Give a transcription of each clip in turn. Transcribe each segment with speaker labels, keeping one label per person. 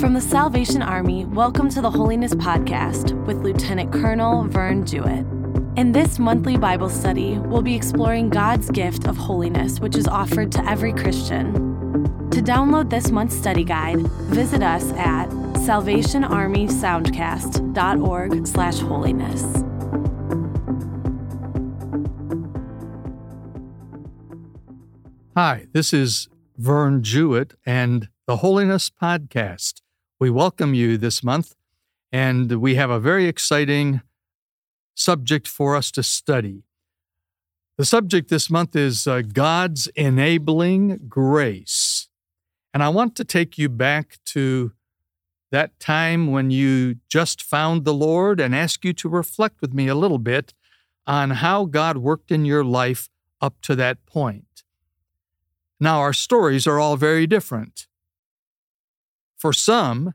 Speaker 1: From the Salvation Army, welcome to the Holiness Podcast with Lieutenant Colonel Vern Jewett. In this monthly Bible study, we'll be exploring God's gift of holiness, which is offered to every Christian. To download this month's study guide, visit us at salvationarmysoundcast.org slash holiness.
Speaker 2: Hi, this is Vern Jewett and the Holiness Podcast. We welcome you this month, and we have a very exciting subject for us to study. The subject this month is uh, God's enabling grace. And I want to take you back to that time when you just found the Lord and ask you to reflect with me a little bit on how God worked in your life up to that point. Now, our stories are all very different. For some,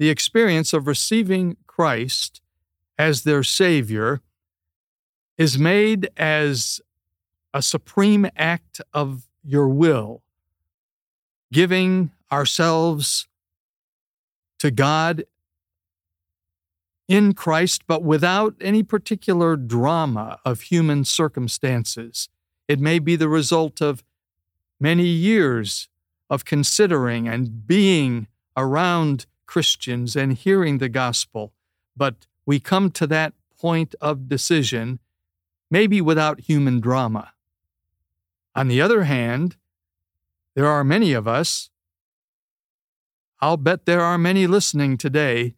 Speaker 2: the experience of receiving Christ as their Savior is made as a supreme act of your will, giving ourselves to God in Christ, but without any particular drama of human circumstances. It may be the result of many years of considering and being around Christians and hearing the gospel, but we come to that point of decision, maybe without human drama. On the other hand, there are many of us, I'll bet there are many listening today,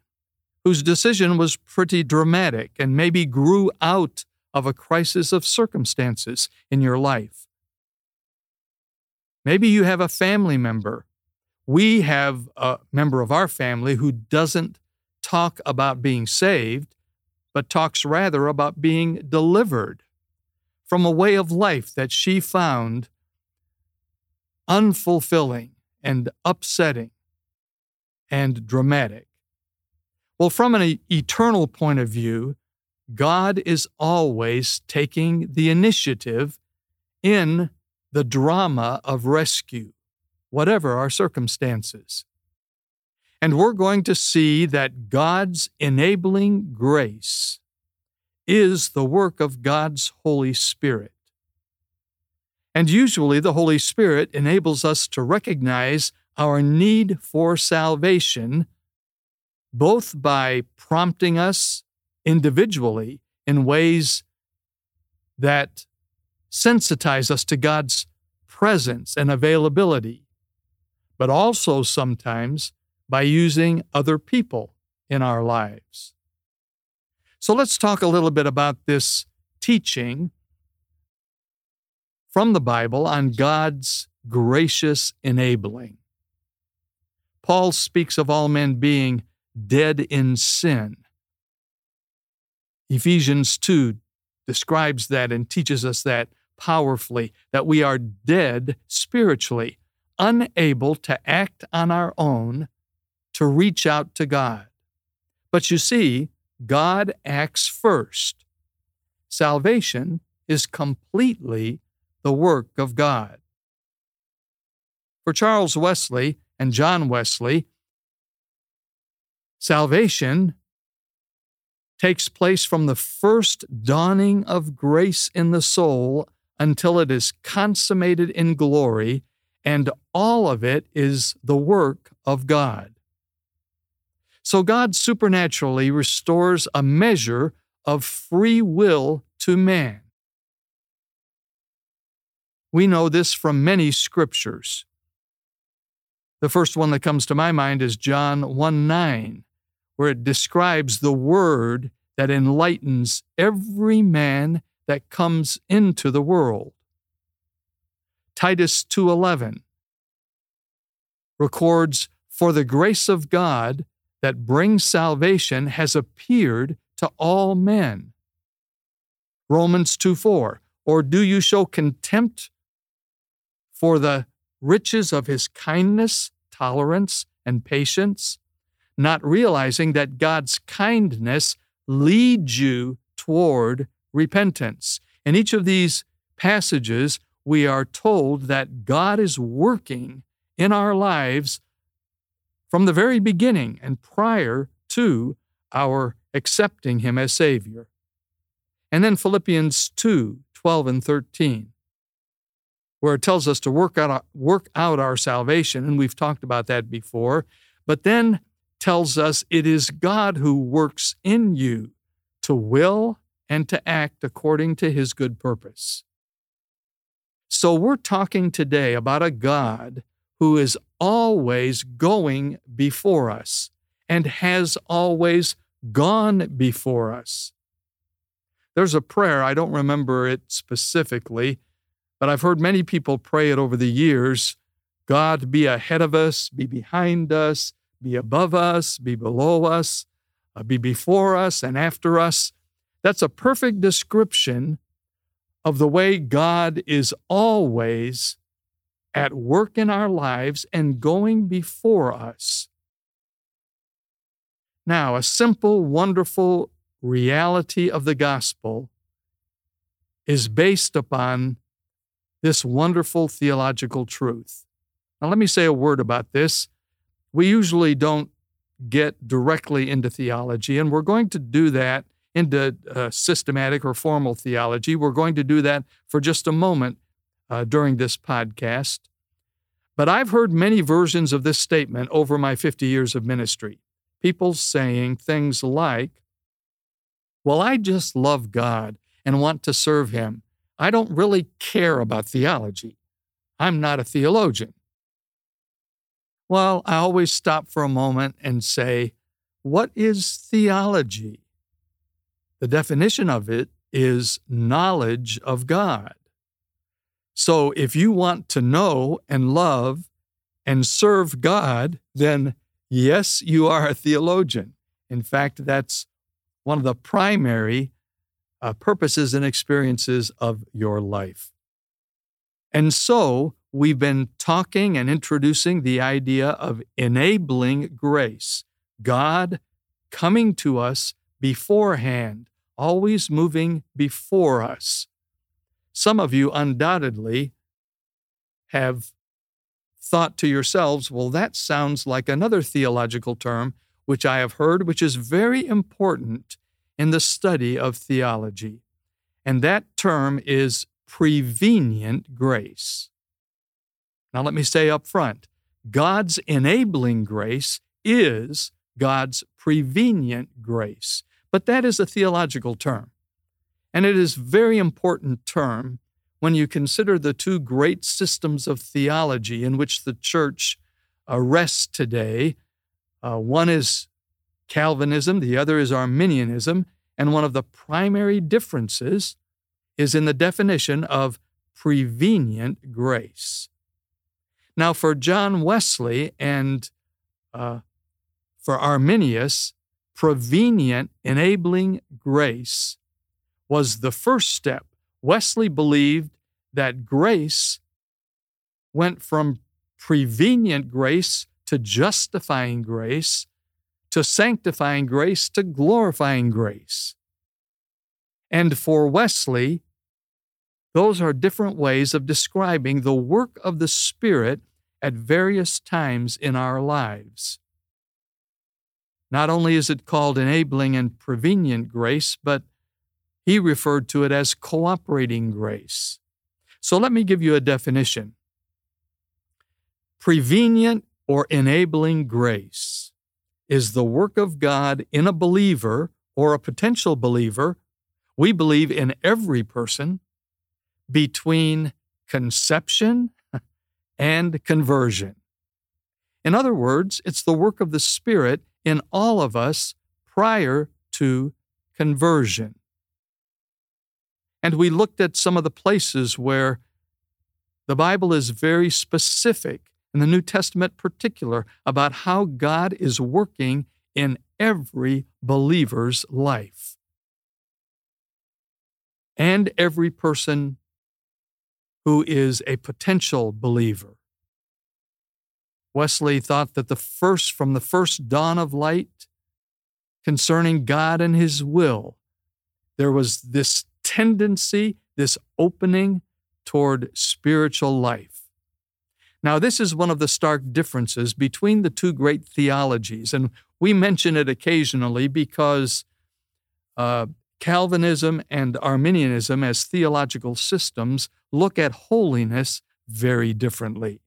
Speaker 2: whose decision was pretty dramatic and maybe grew out of a crisis of circumstances in your life. Maybe you have a family member we have a member of our family who doesn't talk about being saved, but talks rather about being delivered from a way of life that she found unfulfilling and upsetting and dramatic. Well, from an eternal point of view, God is always taking the initiative in the drama of rescue whatever our circumstances. And we're going to see that God's enabling grace is the work of God's Holy Spirit. And usually the Holy Spirit enables us to recognize our need for salvation, both by prompting us individually in ways that sensitize us to God's presence and availability, but also sometimes by using other people in our lives. So let's talk a little bit about this teaching from the Bible on God's gracious enabling. Paul speaks of all men being dead in sin. Ephesians 2 describes that and teaches us that powerfully that we are dead spiritually unable to act on our own to reach out to God. But you see, God acts first. Salvation is completely the work of God. For Charles Wesley and John Wesley, salvation takes place from the first dawning of grace in the soul until it is consummated in glory and all of it is the work of God. So God supernaturally restores a measure of free will to man. We know this from many scriptures. The first one that comes to my mind is John 1 9, where it describes the word that enlightens every man that comes into the world. Titus 2:11 records for the grace of God that brings salvation has appeared to all men. Romans 2:4 Or do you show contempt for the riches of his kindness, tolerance, and patience, not realizing that God's kindness leads you toward repentance? In each of these passages, we are told that God is working in our lives from the very beginning and prior to our accepting Him as Savior. And then Philippians 2 12 and 13, where it tells us to work out, our, work out our salvation, and we've talked about that before, but then tells us it is God who works in you to will and to act according to His good purpose. So we're talking today about a God who is always going before us and has always gone before us. There's a prayer, I don't remember it specifically, but I've heard many people pray it over the years God, be ahead of us, be behind us, be above us, be below us, uh, be before us and after us. That's a perfect description of the way God is always at work in our lives and going before us. Now, a simple, wonderful reality of the gospel is based upon this wonderful theological truth. Now, let me say a word about this. We usually don't get directly into theology, and we're going to do that into uh, systematic or formal theology. We're going to do that for just a moment uh, during this podcast. But I've heard many versions of this statement over my 50 years of ministry. People saying things like, well, I just love God and want to serve Him. I don't really care about theology. I'm not a theologian. Well, I always stop for a moment and say, What is theology? The definition of it is knowledge of God. So if you want to know and love and serve God, then yes, you are a theologian. In fact, that's one of the primary uh, purposes and experiences of your life. And so we've been talking and introducing the idea of enabling grace, God coming to us beforehand, always moving before us. Some of you undoubtedly have thought to yourselves, well, that sounds like another theological term which I have heard, which is very important in the study of theology. And that term is prevenient grace. Now, let me say up front God's enabling grace is God's prevenient grace. But that is a theological term. And it is a very important term when you consider the two great systems of theology in which the church rests today uh, one is Calvinism, the other is Arminianism, and one of the primary differences is in the definition of prevenient grace. Now, for John Wesley and uh, for Arminius, prevenient enabling grace was the first step. Wesley believed that grace went from prevenient grace to justifying grace, to sanctifying grace, to glorifying grace. And for Wesley, those are different ways of describing the work of the Spirit at various times in our lives. Not only is it called enabling and prevenient grace, but he referred to it as cooperating grace. So let me give you a definition. Prevenient or enabling grace is the work of God in a believer or a potential believer. We believe in every person between conception and conversion. In other words, it's the work of the Spirit in all of us prior to conversion. And we looked at some of the places where the Bible is very specific in the New Testament particular about how God is working in every believer's life and every person who is a potential believer. Wesley thought that the first, from the first dawn of light concerning God and His will, there was this tendency, this opening toward spiritual life. Now, this is one of the stark differences between the two great theologies, and we mention it occasionally because uh, Calvinism and Arminianism, as theological systems, look at holiness very differently.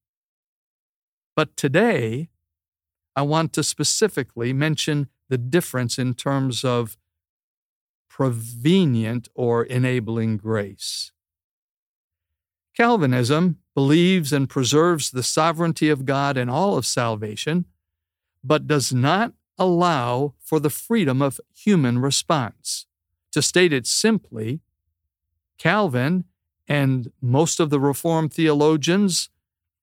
Speaker 2: But today, I want to specifically mention the difference in terms of prevenient or enabling grace. Calvinism believes and preserves the sovereignty of God in all of salvation, but does not allow for the freedom of human response. To state it simply, Calvin and most of the Reformed theologians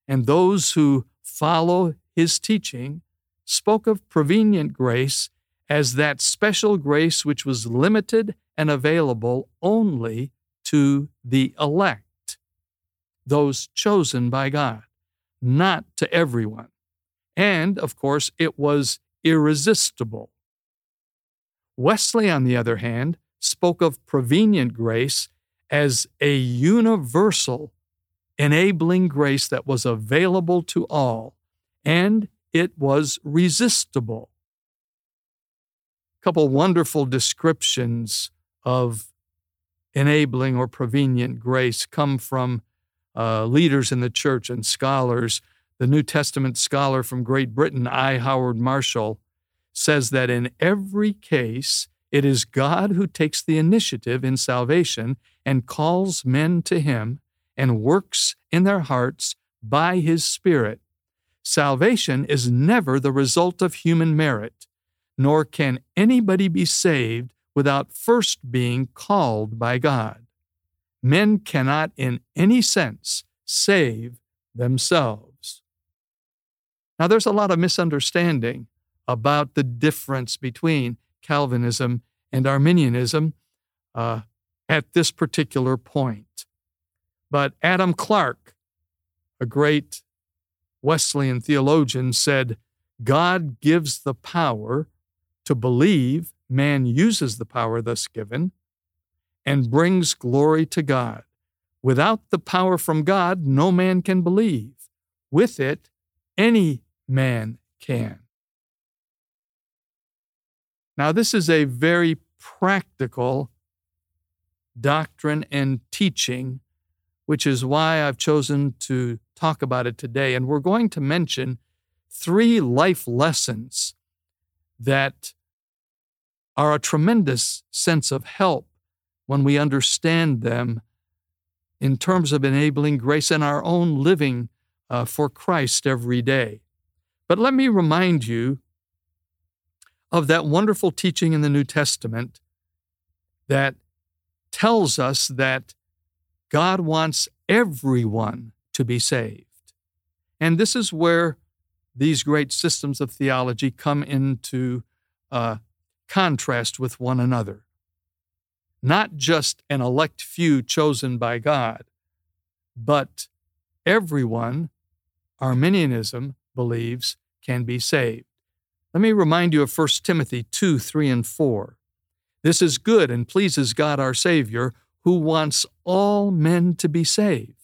Speaker 2: and those who follow his teaching spoke of prevenient grace as that special grace which was limited and available only to the elect, those chosen by God, not to everyone. And, of course, it was irresistible. Wesley, on the other hand, spoke of prevenient grace as a universal enabling grace that was available to all, and it was resistible. A couple wonderful descriptions of enabling or prevenient grace come from uh, leaders in the church and scholars. The New Testament scholar from Great Britain, I. Howard Marshall, says that in every case, it is God who takes the initiative in salvation and calls men to Him and works in their hearts by His Spirit. Salvation is never the result of human merit, nor can anybody be saved without first being called by God. Men cannot, in any sense, save themselves. Now, there's a lot of misunderstanding about the difference between Calvinism and Arminianism uh, at this particular point. But Adam Clarke, a great Wesleyan theologian, said, God gives the power to believe, man uses the power thus given, and brings glory to God. Without the power from God, no man can believe. With it, any man can. Now, this is a very practical doctrine and teaching, which is why I've chosen to talk about it today. And we're going to mention three life lessons that are a tremendous sense of help when we understand them in terms of enabling grace in our own living uh, for Christ every day. But let me remind you of that wonderful teaching in the New Testament that tells us that God wants everyone to be saved. And this is where these great systems of theology come into uh, contrast with one another. Not just an elect few chosen by God, but everyone, Arminianism believes, can be saved. Let me remind you of 1 Timothy 2 3 and 4. This is good and pleases God our Savior, who wants all men to be saved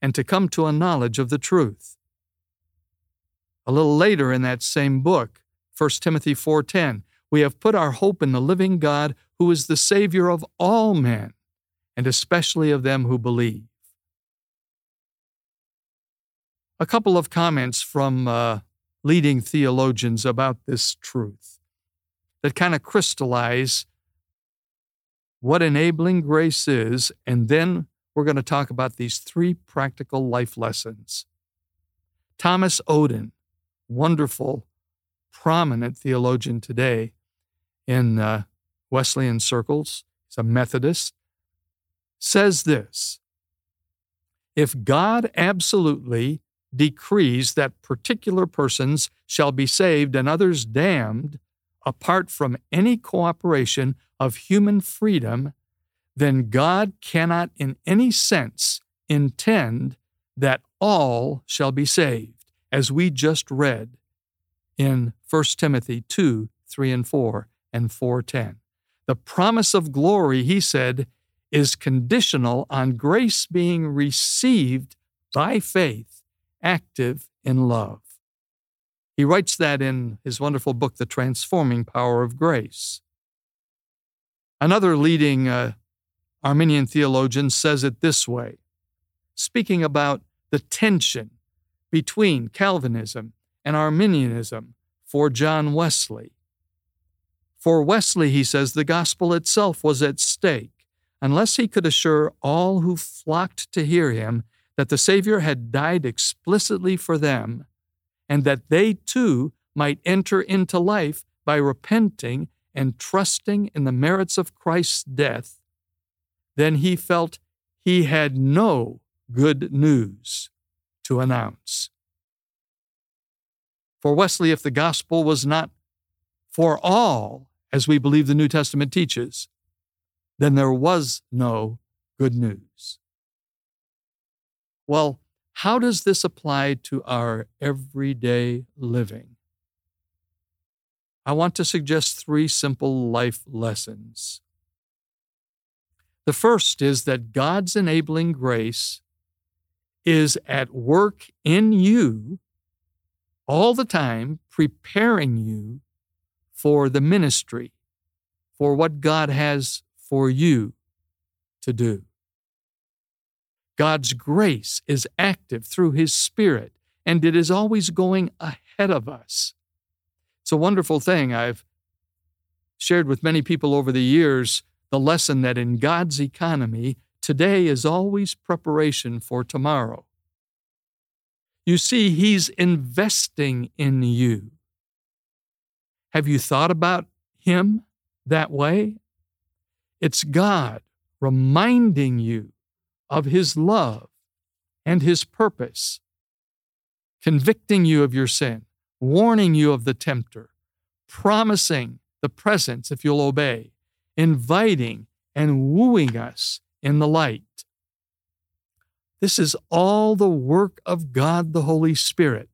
Speaker 2: and to come to a knowledge of the truth. A little later in that same book, 1 Timothy 4:10, we have put our hope in the living God who is the Savior of all men, and especially of them who believe. A couple of comments from uh, leading theologians about this truth that kind of crystallize what enabling grace is, and then we're going to talk about these three practical life lessons. Thomas Oden, wonderful, prominent theologian today in uh, Wesleyan circles, he's a Methodist, says this If God absolutely decrees that particular persons shall be saved and others damned, apart from any cooperation of human freedom, then God cannot in any sense intend that all shall be saved, as we just read in 1 Timothy 2 3 and 4 and 410. The promise of glory, he said, is conditional on grace being received by faith active in love. He writes that in his wonderful book, The Transforming Power of Grace. Another leading uh, Arminian theologian says it this way, speaking about the tension between Calvinism and Arminianism for John Wesley. For Wesley, he says, the gospel itself was at stake unless he could assure all who flocked to hear him that the Savior had died explicitly for them and that they too might enter into life by repenting and trusting in the merits of Christ's death, then he felt he had no good news to announce. For Wesley, if the gospel was not for all, as we believe the New Testament teaches, then there was no good news. Well, how does this apply to our everyday living? I want to suggest three simple life lessons. The first is that God's enabling grace is at work in you all the time, preparing you for the ministry, for what God has for you to do. God's grace is active through His Spirit, and it is always going ahead of us. It's a wonderful thing. I've shared with many people over the years the lesson that in God's economy, today is always preparation for tomorrow. You see, He's investing in you. Have you thought about Him that way? It's God reminding you of His love and His purpose, convicting you of your sin, warning you of the tempter, promising the presence if you'll obey, inviting and wooing us in the light. This is all the work of God the Holy Spirit.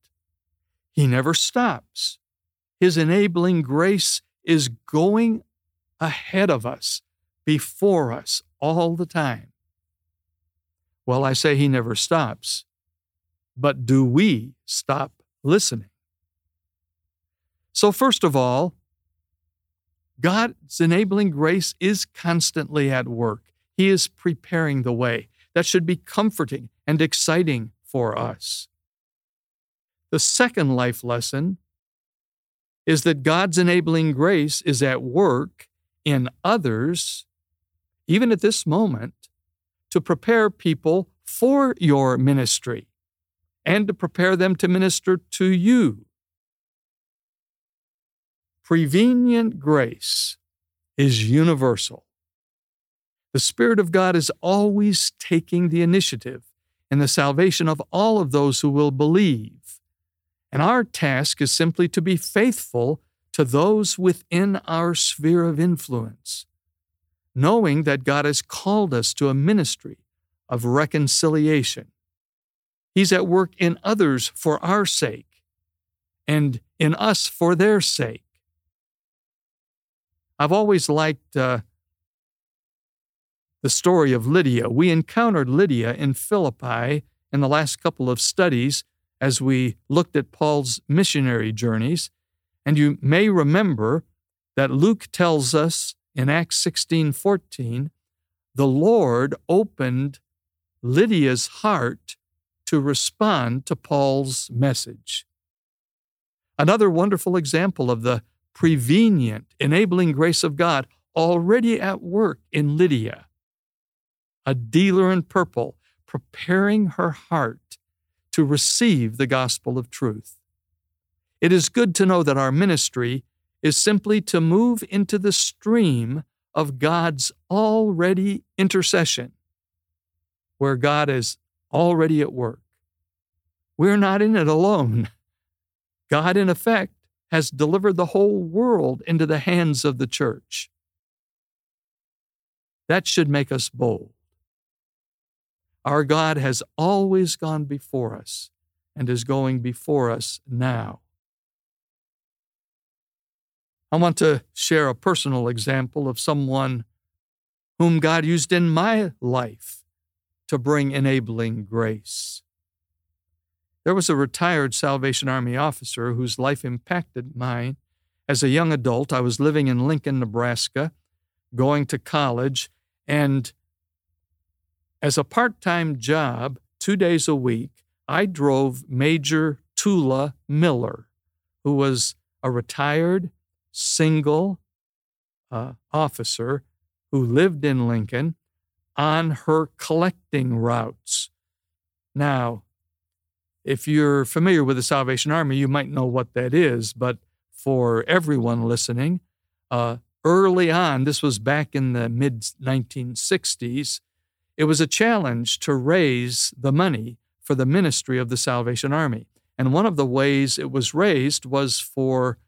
Speaker 2: He never stops. His enabling grace is going ahead of us, before us, all the time. Well, I say he never stops. But do we stop listening? So, first of all, God's enabling grace is constantly at work. He is preparing the way. That should be comforting and exciting for us. The second life lesson is that God's enabling grace is at work in others, even at this moment, to prepare people for your ministry and to prepare them to minister to you. Prevenient grace is universal. The Spirit of God is always taking the initiative in the salvation of all of those who will believe. And our task is simply to be faithful to those within our sphere of influence knowing that God has called us to a ministry of reconciliation. He's at work in others for our sake and in us for their sake. I've always liked uh, the story of Lydia. We encountered Lydia in Philippi in the last couple of studies as we looked at Paul's missionary journeys. And you may remember that Luke tells us in Acts 16 14, the Lord opened Lydia's heart to respond to Paul's message. Another wonderful example of the prevenient, enabling grace of God already at work in Lydia, a dealer in purple, preparing her heart to receive the gospel of truth. It is good to know that our ministry is simply to move into the stream of God's already intercession, where God is already at work. We're not in it alone. God, in effect, has delivered the whole world into the hands of the church. That should make us bold. Our God has always gone before us and is going before us now. I want to share a personal example of someone whom God used in my life to bring enabling grace. There was a retired Salvation Army officer whose life impacted mine. As a young adult, I was living in Lincoln, Nebraska, going to college, and as a part time job, two days a week, I drove Major Tula Miller, who was a retired, single uh, officer who lived in Lincoln on her collecting routes. Now, if you're familiar with the Salvation Army, you might know what that is, but for everyone listening, uh, early on, this was back in the mid 1960s, it was a challenge to raise the money for the ministry of the Salvation Army. And one of the ways it was raised was for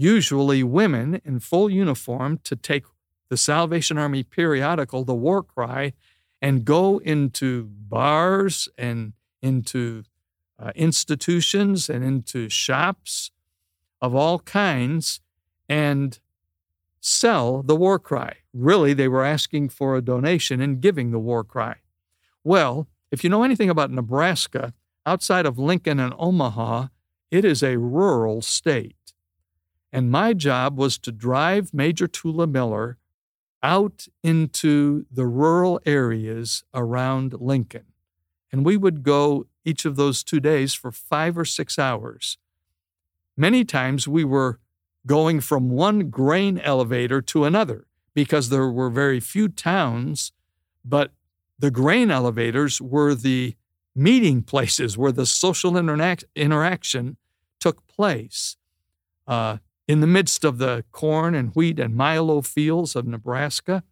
Speaker 2: usually women in full uniform to take the Salvation Army periodical, the War Cry, and go into bars and into uh, institutions and into shops of all kinds and sell the war cry. Really, they were asking for a donation and giving the war cry. Well, if you know anything about Nebraska, outside of Lincoln and Omaha, it is a rural state. And my job was to drive Major Tula Miller out into the rural areas around Lincoln. And we would go each of those two days for five or six hours. Many times we were going from one grain elevator to another because there were very few towns, but the grain elevators were the meeting places where the social interac- interaction took place. Uh, in the midst of the corn and wheat and milo fields of Nebraska,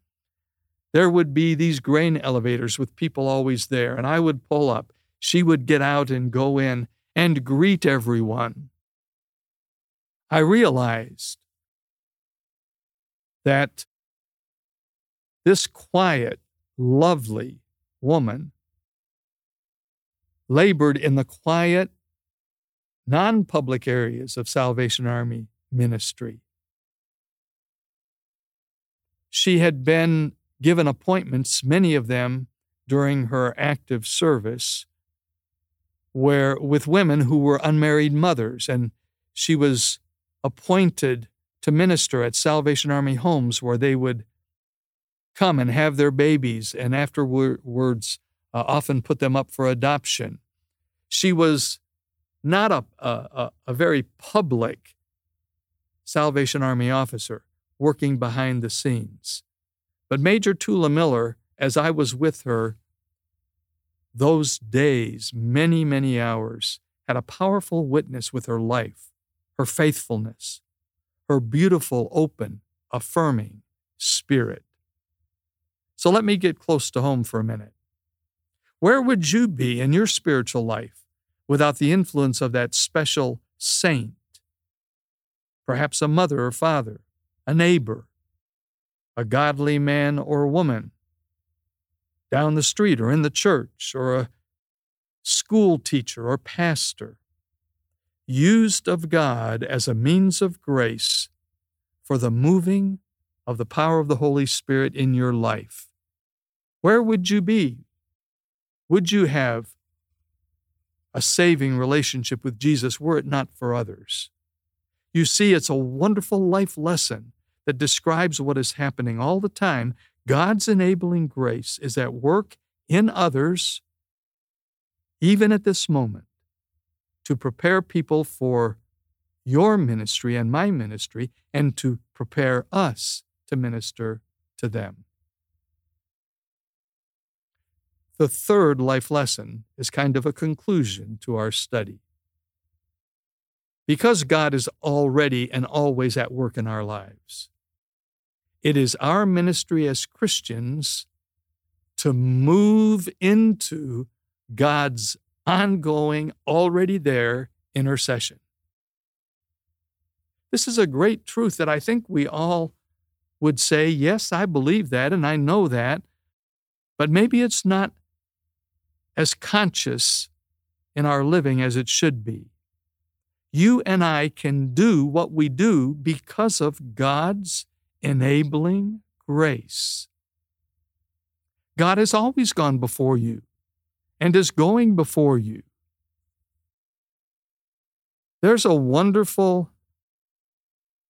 Speaker 2: there would be these grain elevators with people always there, and I would pull up. She would get out and go in and greet everyone. I realized that this quiet, lovely woman labored in the quiet, non public areas of Salvation Army ministry. She had been given appointments, many of them during her active service, where with women who were unmarried mothers, and she was appointed to minister at Salvation Army homes where they would come and have their babies and afterwards uh, often put them up for adoption. She was not a, a, a very public Salvation Army officer working behind the scenes. But Major Tula Miller, as I was with her, those days, many, many hours, had a powerful witness with her life, her faithfulness, her beautiful, open, affirming spirit. So let me get close to home for a minute. Where would you be in your spiritual life without the influence of that special saint? Perhaps a mother or father, a neighbor, a godly man or woman down the street or in the church or a school teacher or pastor, used of God as a means of grace for the moving of the power of the Holy Spirit in your life. Where would you be? Would you have a saving relationship with Jesus were it not for others? You see, it's a wonderful life lesson that describes what is happening all the time, God's enabling grace is at work in others, even at this moment, to prepare people for your ministry and my ministry, and to prepare us to minister to them. The third life lesson is kind of a conclusion to our study. Because God is already and always at work in our lives, it is our ministry as Christians to move into God's ongoing, already there intercession. This is a great truth that I think we all would say, Yes, I believe that and I know that, but maybe it's not as conscious in our living as it should be. You and I can do what we do because of God's enabling grace. God has always gone before you and is going before you. There's a wonderful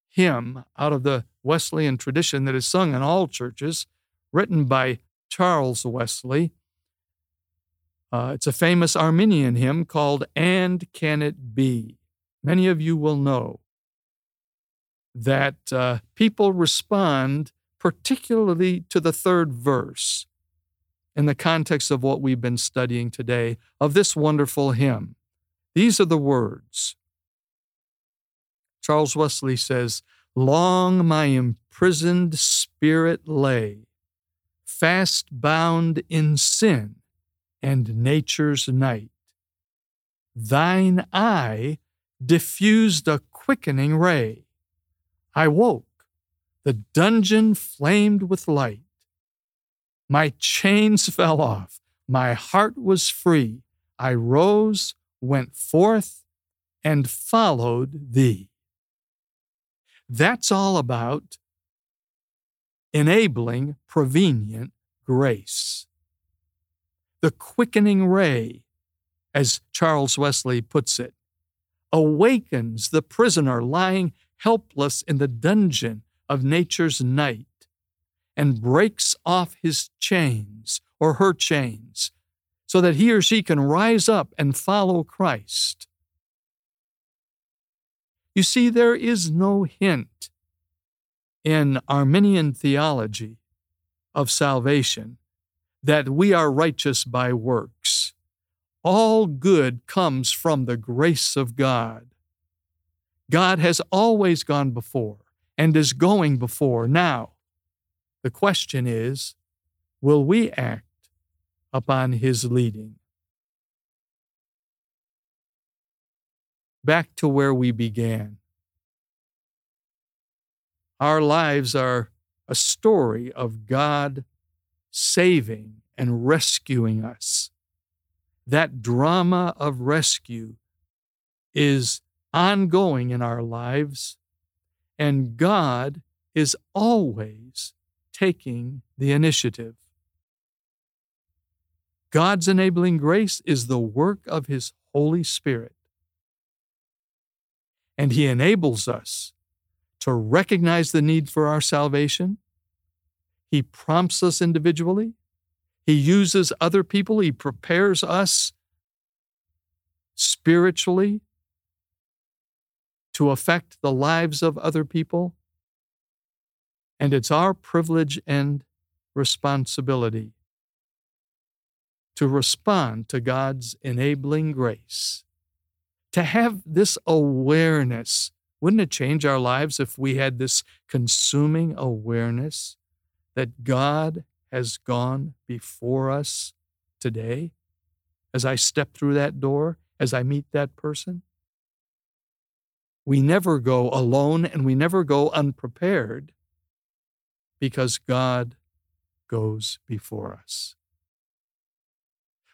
Speaker 2: hymn out of the Wesleyan tradition that is sung in all churches, written by Charles Wesley. Uh, it's a famous Arminian hymn called And Can It Be? Many of you will know that uh, people respond particularly to the third verse in the context of what we've been studying today of this wonderful hymn. These are the words. Charles Wesley says, Long my imprisoned spirit lay, fast bound in sin and nature's night. Thine eye diffused a quickening ray. I woke, the dungeon flamed with light. My chains fell off, my heart was free. I rose, went forth, and followed thee. That's all about enabling prevenient grace. The quickening ray, as Charles Wesley puts it, awakens the prisoner lying helpless in the dungeon of nature's night and breaks off his chains or her chains so that he or she can rise up and follow Christ. You see, there is no hint in Arminian theology of salvation that we are righteous by works. All good comes from the grace of God. God has always gone before and is going before now. The question is will we act upon his leading? back to where we began. Our lives are a story of God saving and rescuing us. That drama of rescue is ongoing in our lives, and God is always taking the initiative. God's enabling grace is the work of His Holy Spirit and He enables us to recognize the need for our salvation. He prompts us individually. He uses other people. He prepares us spiritually to affect the lives of other people. And it's our privilege and responsibility to respond to God's enabling grace to have this awareness. Wouldn't it change our lives if we had this consuming awareness that God has gone before us today as I step through that door, as I meet that person? We never go alone and we never go unprepared because God goes before us.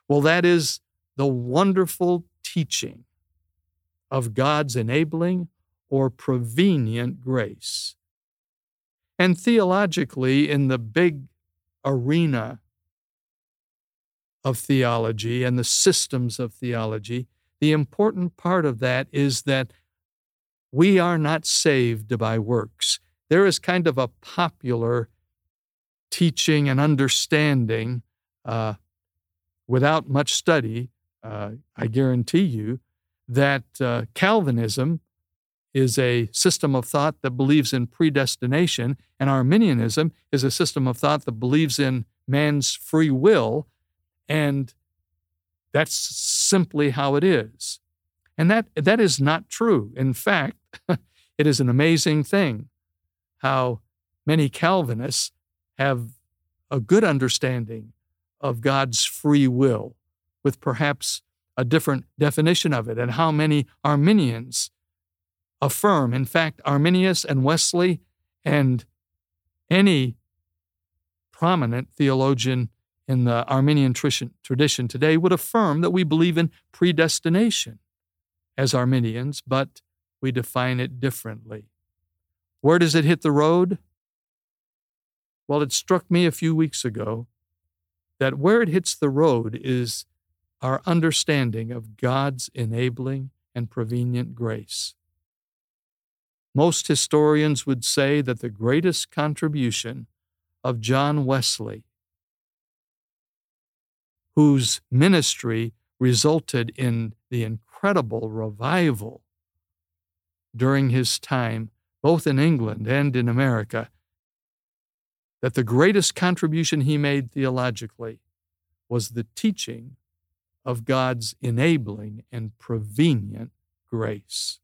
Speaker 2: Well, that is the wonderful teaching of God's enabling or prevenient grace. And theologically, in the big arena of theology and the systems of theology, the important part of that is that we are not saved by works. There is kind of a popular teaching and understanding uh, without much study, uh, I guarantee you, that uh, Calvinism is a system of thought that believes in predestination, and Arminianism is a system of thought that believes in man's free will, and that's simply how it is. And that, that is not true. In fact, it is an amazing thing how many Calvinists have a good understanding of God's free will, with perhaps a different definition of it, and how many Arminians affirm. In fact, Arminius and Wesley and any prominent theologian in the Arminian tradition today would affirm that we believe in predestination as Arminians, but we define it differently. Where does it hit the road? Well, it struck me a few weeks ago that where it hits the road is our understanding of God's enabling and prevenient grace. Most historians would say that the greatest contribution of John Wesley, whose ministry resulted in the incredible revival during his time, both in England and in America, that the greatest contribution he made theologically was the teaching of God's enabling and prevenient grace.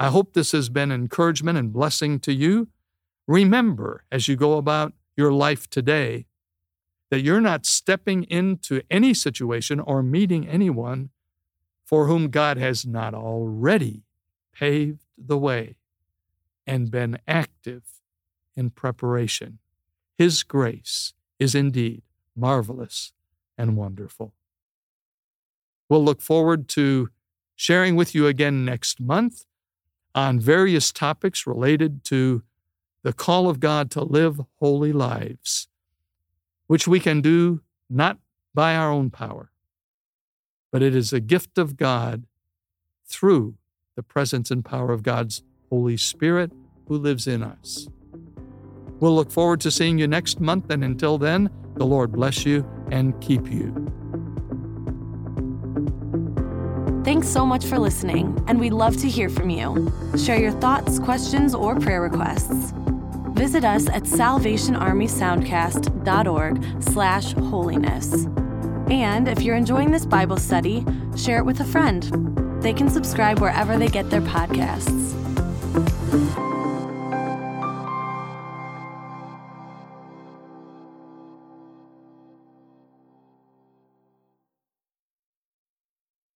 Speaker 2: I hope this has been encouragement and blessing to you. Remember, as you go about your life today, that you're not stepping into any situation or meeting anyone for whom God has not already paved the way and been active in preparation. His grace is indeed marvelous and wonderful. We'll look forward to sharing with you again next month on various topics related to the call of God to live holy lives, which we can do not by our own power, but it is a gift of God through the presence and power of God's Holy Spirit who lives in us. We'll look forward to seeing you next month, and until then, the Lord bless you and keep you.
Speaker 1: Thanks so much for listening, and we'd love to hear from you. Share your thoughts, questions, or prayer requests. Visit us at salvationarmysoundcast.org slash holiness. And if you're enjoying this Bible study, share it with a friend. They can subscribe wherever they get their podcasts.